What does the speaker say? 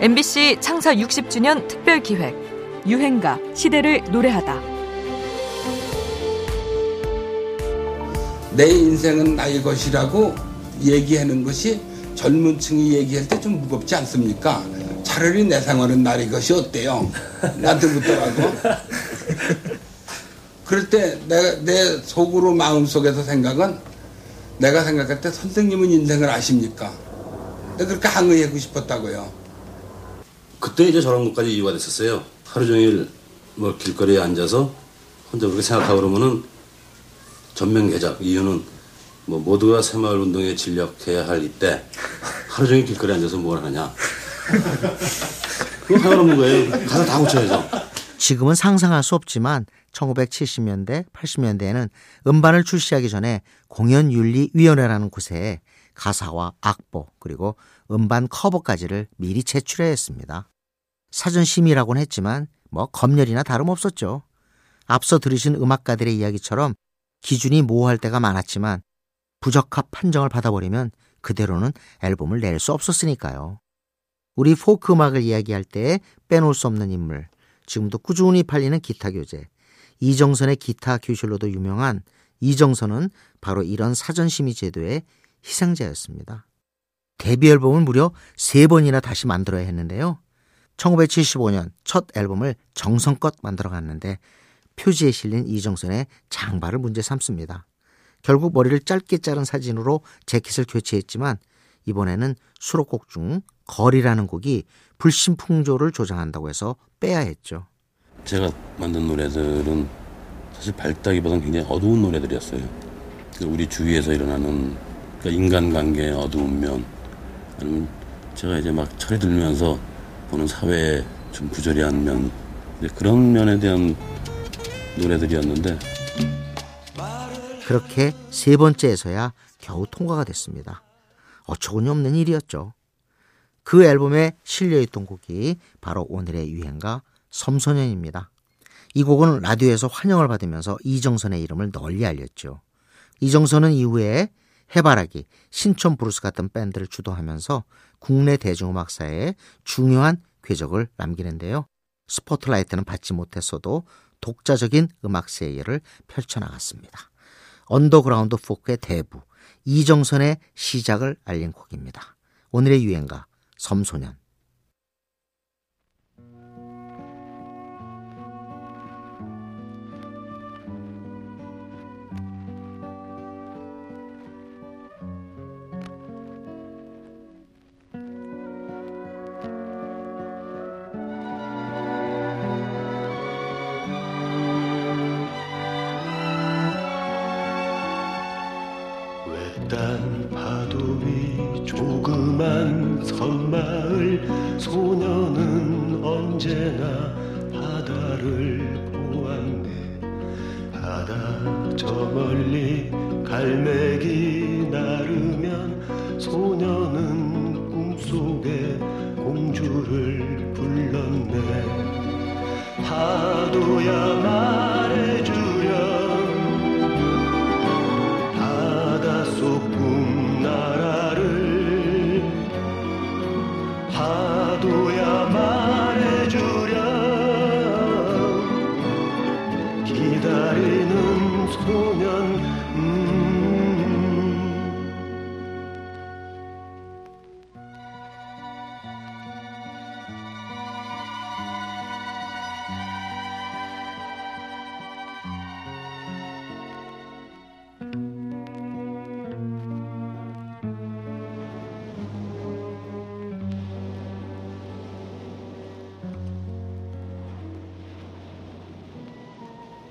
MBC 창사 60주년 특별 기획 유행가 시대를 노래하다. 내 인생은 나의 것이라고 얘기하는 것이 젊은 층이 얘기할 때 좀 무겁지 않습니까? 차라리 내 생활은 나의 것이 어때요? 나한테 묻더라고. 그럴 때 내가 내 속으로 마음속에서 생각은 내가 생각할 때 선생님은 인생을 아십니까? 내가 그렇게 항의하고 싶었다고요. 그때 이제 저런 것까지 이유가 됐었어요. 하루 종일 뭐 길거리에 앉아서 혼자 그렇게 생각하고 그러면은 전면 개작 이유는 뭐 모두가 새마을 운동에 진력해야 할 이때 하루 종일 길거리에 앉아서 뭘 하냐. 그거 상관없는 거예요. 가서 다 고쳐야죠. 지금은 상상할 수 없지만 1970년대, 80년대에는 음반을 출시하기 전에 공연윤리위원회라는 곳에 가사와 악보 그리고 음반 커버까지를 미리 제출해야 했습니다. 사전 심의라고는 했지만 뭐 검열이나 다름없었죠. 앞서 들으신 음악가들의 이야기처럼 기준이 모호할 때가 많았지만 부적합 판정을 받아버리면 그대로는 앨범을 낼 수 없었으니까요. 우리 포크 음악을 이야기할 때 빼놓을 수 없는 인물, 지금도 꾸준히 팔리는 기타 교재, 이정선의 기타 교실로도 유명한 이정선은 바로 이런 사전심의 제도의 희생자였습니다. 데뷔 앨범을 무려 세 번이나 다시 만들어야 했는데요. 1975년 첫 앨범을 정성껏 만들어 갔는데 표지에 실린 이정선의 장발을 문제 삼습니다. 결국 머리를 짧게 자른 사진으로 재킷을 교체했지만 이번에는 수록곡 중 거리라는 곡이 불심풍조를 조장한다고 해서 빼야 했죠. 제가 만든 노래들은 사실 밝다기보다는 굉장히 어두운 노래들이었어요. 우리 주위에서 일어나는 그러니까 인간관계의 어두운 면 아니면 제가 이제 막 철이 들면서 보는 사회의 좀 부조리한 면 그런 면에 대한 노래들이었는데 그렇게 세 번째에서야 겨우 통과가 됐습니다. 어처구니 없는 일이었죠. 그 앨범에 실려있던 곡이 바로 오늘의 유행가 섬소년입니다. 이 곡은 라디오에서 환영을 받으면서 이정선의 이름을 널리 알렸죠. 이정선은 이후에 해바라기, 신촌 블루스 같은 밴드를 주도하면서 국내 대중음악사에 중요한 궤적을 남기는데요. 스포트라이트는 받지 못했어도 독자적인 음악 세계를 펼쳐나갔습니다. 언더그라운드 포크의 대부, 이정선의 시작을 알린 곡입니다. 오늘의 유행가, 섬소년. 섬마을 소녀는 언제나 바다를 보았네. 바다 저 멀리 갈매기 나르면 소녀는 꿈속에 공주를 불렀네. 파도야 말해주 기